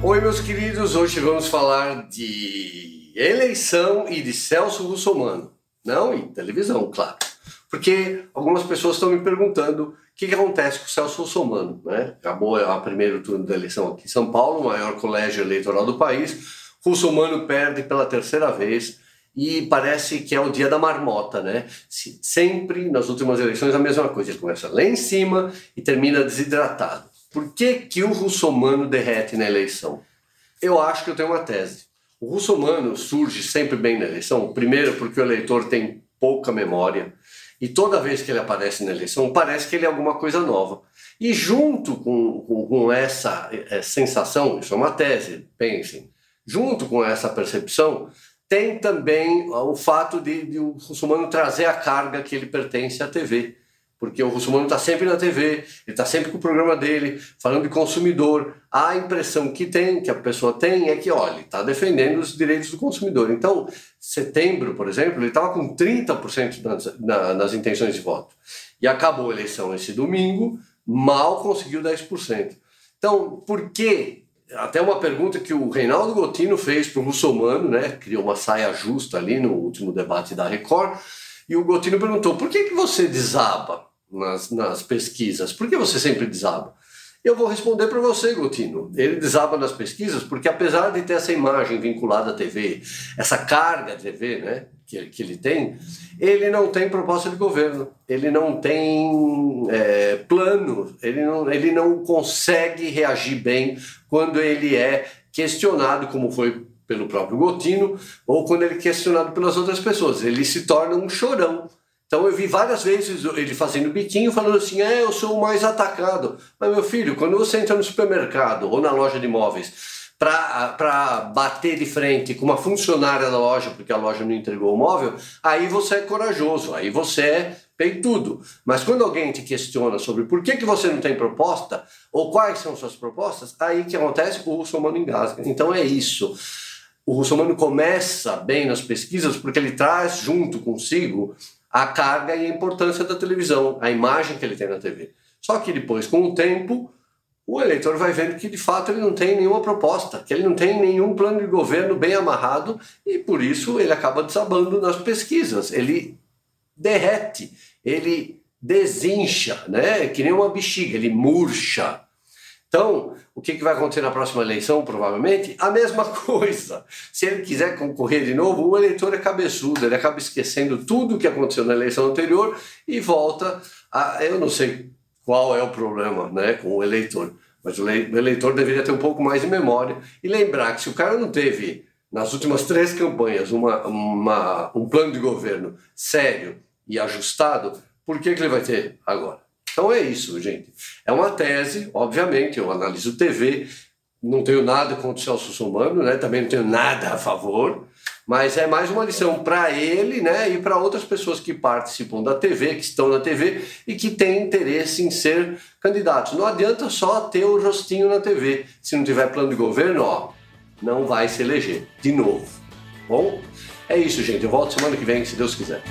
Oi, meus queridos, hoje vamos falar de eleição e de Celso Russomano. Não, e televisão, claro. Porque algumas pessoas estão me perguntando o que, que acontece com o Celso Russomano. Né? Acabou a primeiro turno da eleição aqui em São Paulo, o maior colégio eleitoral do país. Russomano perde pela terceira vez e parece que é o dia da marmota, né? Sempre nas últimas eleições a mesma coisa, ele começa lá em cima e termina desidratado. Por que, que o russomano derrete na eleição? Eu acho que eu tenho uma tese. O russomano surge sempre bem na eleição, primeiro porque o eleitor tem pouca memória e toda vez que ele aparece na eleição parece que ele é alguma coisa nova. E junto com, com, com essa é, sensação, isso é uma tese, pensem, junto com essa percepção, tem também o fato de, de o russomano trazer a carga que ele pertence à TV porque o russomano está sempre na TV, ele está sempre com o programa dele, falando de consumidor. A impressão que tem, que a pessoa tem, é que, olha, está defendendo os direitos do consumidor. Então, setembro, por exemplo, ele estava com 30% nas, na, nas intenções de voto. E acabou a eleição esse domingo, mal conseguiu 10%. Então, por que? Até uma pergunta que o Reinaldo Gotino fez para o russomano, né? Criou uma saia justa ali no último debate da Record. E o Gotino perguntou: por que, que você desaba? Nas, nas pesquisas. Por que você sempre desaba? Eu vou responder para você, Gotino. Ele desaba nas pesquisas porque, apesar de ter essa imagem vinculada à TV, essa carga de TV né, que, que ele tem, ele não tem proposta de governo, ele não tem é, plano, ele não, ele não consegue reagir bem quando ele é questionado, como foi pelo próprio Gotino, ou quando ele é questionado pelas outras pessoas. Ele se torna um chorão. Então eu vi várias vezes ele fazendo biquinho, falando assim: é, eu sou o mais atacado. Mas meu filho, quando você entra no supermercado ou na loja de imóveis para bater de frente com uma funcionária da loja, porque a loja não entregou o móvel, aí você é corajoso, aí você é peitudo. Mas quando alguém te questiona sobre por que, que você não tem proposta, ou quais são suas propostas, aí que acontece? O russomano engasga. Então é isso. O russomano começa bem nas pesquisas porque ele traz junto consigo a carga e a importância da televisão, a imagem que ele tem na TV. Só que depois, com o tempo, o eleitor vai vendo que de fato ele não tem nenhuma proposta, que ele não tem nenhum plano de governo bem amarrado e por isso ele acaba desabando nas pesquisas. Ele derrete, ele desincha, né? Que nem uma bexiga, ele murcha. Então, o que, vai acontecer na próxima eleição, provavelmente? A mesma coisa. Se ele quiser concorrer de novo, o eleitor é cabeçudo, ele acaba esquecendo tudo o que aconteceu na eleição anterior e volta a. Eu não sei qual é o problema né, com o eleitor, mas o eleitor deveria ter um pouco mais de memória e lembrar que se o cara não teve, nas últimas três campanhas, uma, uma um plano de governo sério e ajustado, por que, que ele vai ter agora? Então é isso, gente. É uma tese, obviamente, eu analiso TV, não tenho nada contra o Celso Sumano, né? também não tenho nada a favor, mas é mais uma lição para ele né? e para outras pessoas que participam da TV, que estão na TV e que têm interesse em ser candidatos. Não adianta só ter o rostinho na TV. Se não tiver plano de governo, ó, não vai se eleger de novo. Bom, é isso, gente. Eu volto semana que vem, se Deus quiser.